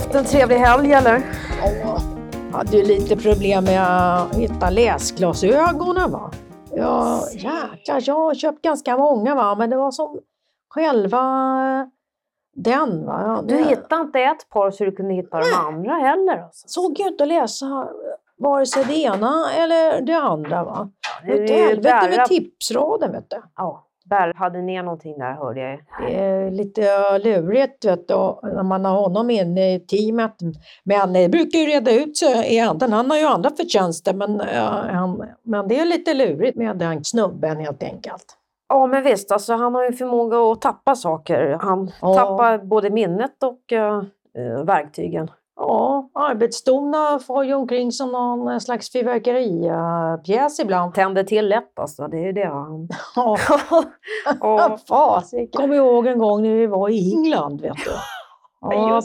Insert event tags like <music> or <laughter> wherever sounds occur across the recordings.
haft en trevlig helg eller? Ja, hade ju lite problem med att hitta läsglasögonen va. Ja, jäklar, jag har köpt ganska många va, men det var som själva den va. Ja, Du hittade inte ett par så du kunde hitta de andra heller? Alltså. såg ju inte att läsa vare sig det ena eller det andra va. Det är ju helvete med tipsraden vet du. Ja, Berra hade ner någonting där hörde jag. Det är lite lurigt vet du, när man har honom inne i teamet. Men det brukar ju reda ut sig i änden. Han har ju andra förtjänster men, han, men det är lite lurigt med den snubben helt enkelt. Ja men visst, alltså, han har ju förmåga att tappa saker. Han Ja. tappar både minnet och uh, verktygen. Ja, arbetsstona får ju omkring som någon slags fyrverkeripjäs ibland. Tänder till lätt alltså, det är ju det han... <laughs> Ja, Ja. fasiken. Kommer ihåg en gång när vi var i England vet du. <laughs> Ja,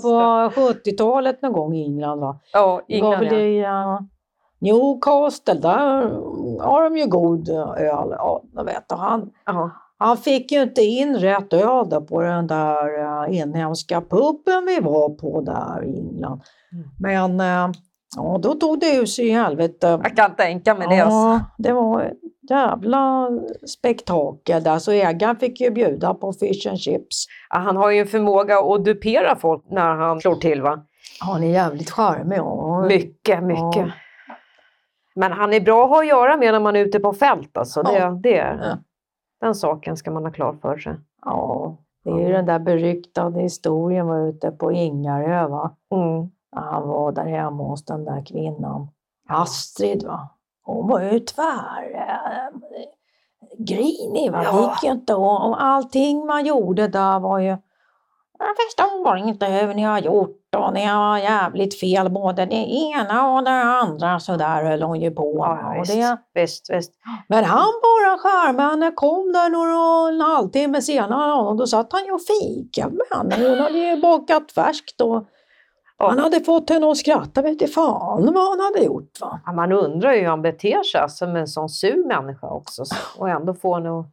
på 70-talet någon gång i England va. ja, ingen väl i uh, Newcastle, där har de ju god öl. Ja, jag vet, och han, ja. Han fick ju inte in rätt öl då på den där uh, inhemska puben vi var på där i England. Mm. Men uh, ja, då tog det ju sig i helvete. Jag kan tänka mig det. Alltså. Ja, det var ett jävla spektakel där, så ägaren fick ju bjuda på fish and chips. Han har ju en förmåga att dupera folk när han slår till va? Han är jävligt charmig. Ja. Mycket, mycket. Ja. Men han är bra att ha att göra med när man är ute på fält alltså. Det, Ja. det, Ja. Den saken ska man ha klar för sig. Ja, det är ju den där beryktade historien var ute på Ingarö va. Mm. Han var där hemma hos den där kvinnan. Astrid va. Hon var ju tvär eh, grinig va. Ja. gick ju inte och, och allting man gjorde där var ju jag förstår inte hur ni har gjort och ni har jävligt fel både det ena och det andra. Så där höll hon ju på. Ja, visst, det, visst, visst. men han bara henne, kom där några, en halvtimme senare och då satt han ju och fikade med henne. Hon hade ju bakat färskt och Ja. han hade fått henne att skratta, vet du fan vad han hade gjort va. Ja, Man undrar ju hur han beter sig alltså, med en sån sur människa också. så- Och ändå få henne att...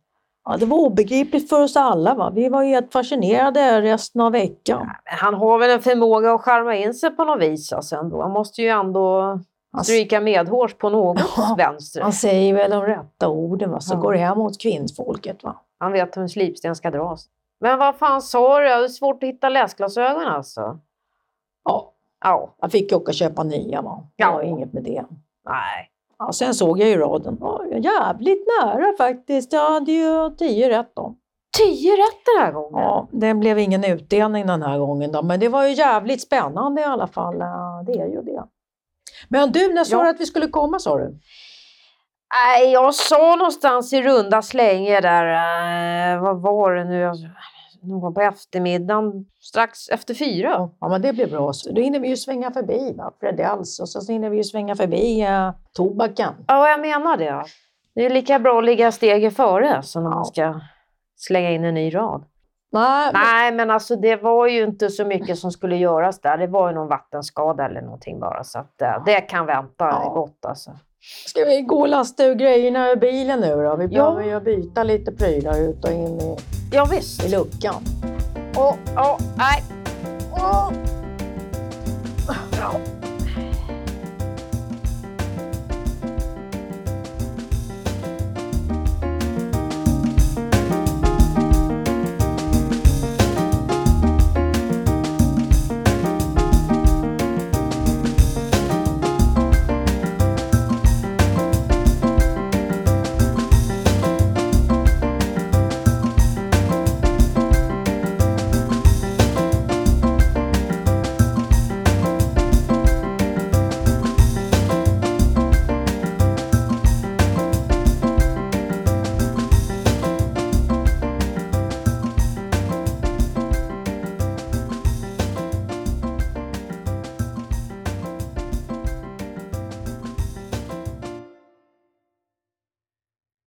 Ja, det var obegripligt för oss alla va. Vi var helt fascinerade resten av veckan. Men Han har väl en förmåga att charma in sig på något vis alltså ändå. Han måste ju ändå stryka medhårs på något Ja. vänster. Han säger väl de rätta orden va, så Ja. går det hem mot kvinnfolket va. Han vet hur en slipsten ska dras. Men vad fan sa du? Det är svårt att hitta läsglasögon alltså. Ja, Ja, jag fick ju åka och köpa nya va. Det Ja. var inget med det. nej. Ja, sen såg jag ju raden. Ja, jävligt nära faktiskt. Jag hade ju tio rätt då. Tio rätt den här gången. Ja, det blev ingen utdelning den här gången då, men det var ju jävligt spännande i alla fall. Det är ju det. Men du, när sa Ja. du att vi skulle komma sa du? Nej, jag sa någonstans i runda slängar där, eh, vad var det nu? Någon på eftermiddagen, strax efter fyra. Ja, men det blir bra. Så Då hinner vi ju svänga förbi va? Fredells och så hinner vi ju svänga förbi eh, tobaken. Ja, jag menar det. Det är lika bra att ligga steget före så när man ska slänga in en ny rad. Nej, men- Nej, men alltså det var ju inte så mycket som skulle göras där. Det var ju någon vattenskada eller någonting bara. Så att, eh, det kan vänta Ja. gott alltså. Ska vi gå och lasta ur grejerna ur bilen nu då? Vi Ja. behöver ju byta lite prylar ut och in i, Ja, visst. i luckan. Åh, åh, nej. Åh! Ja.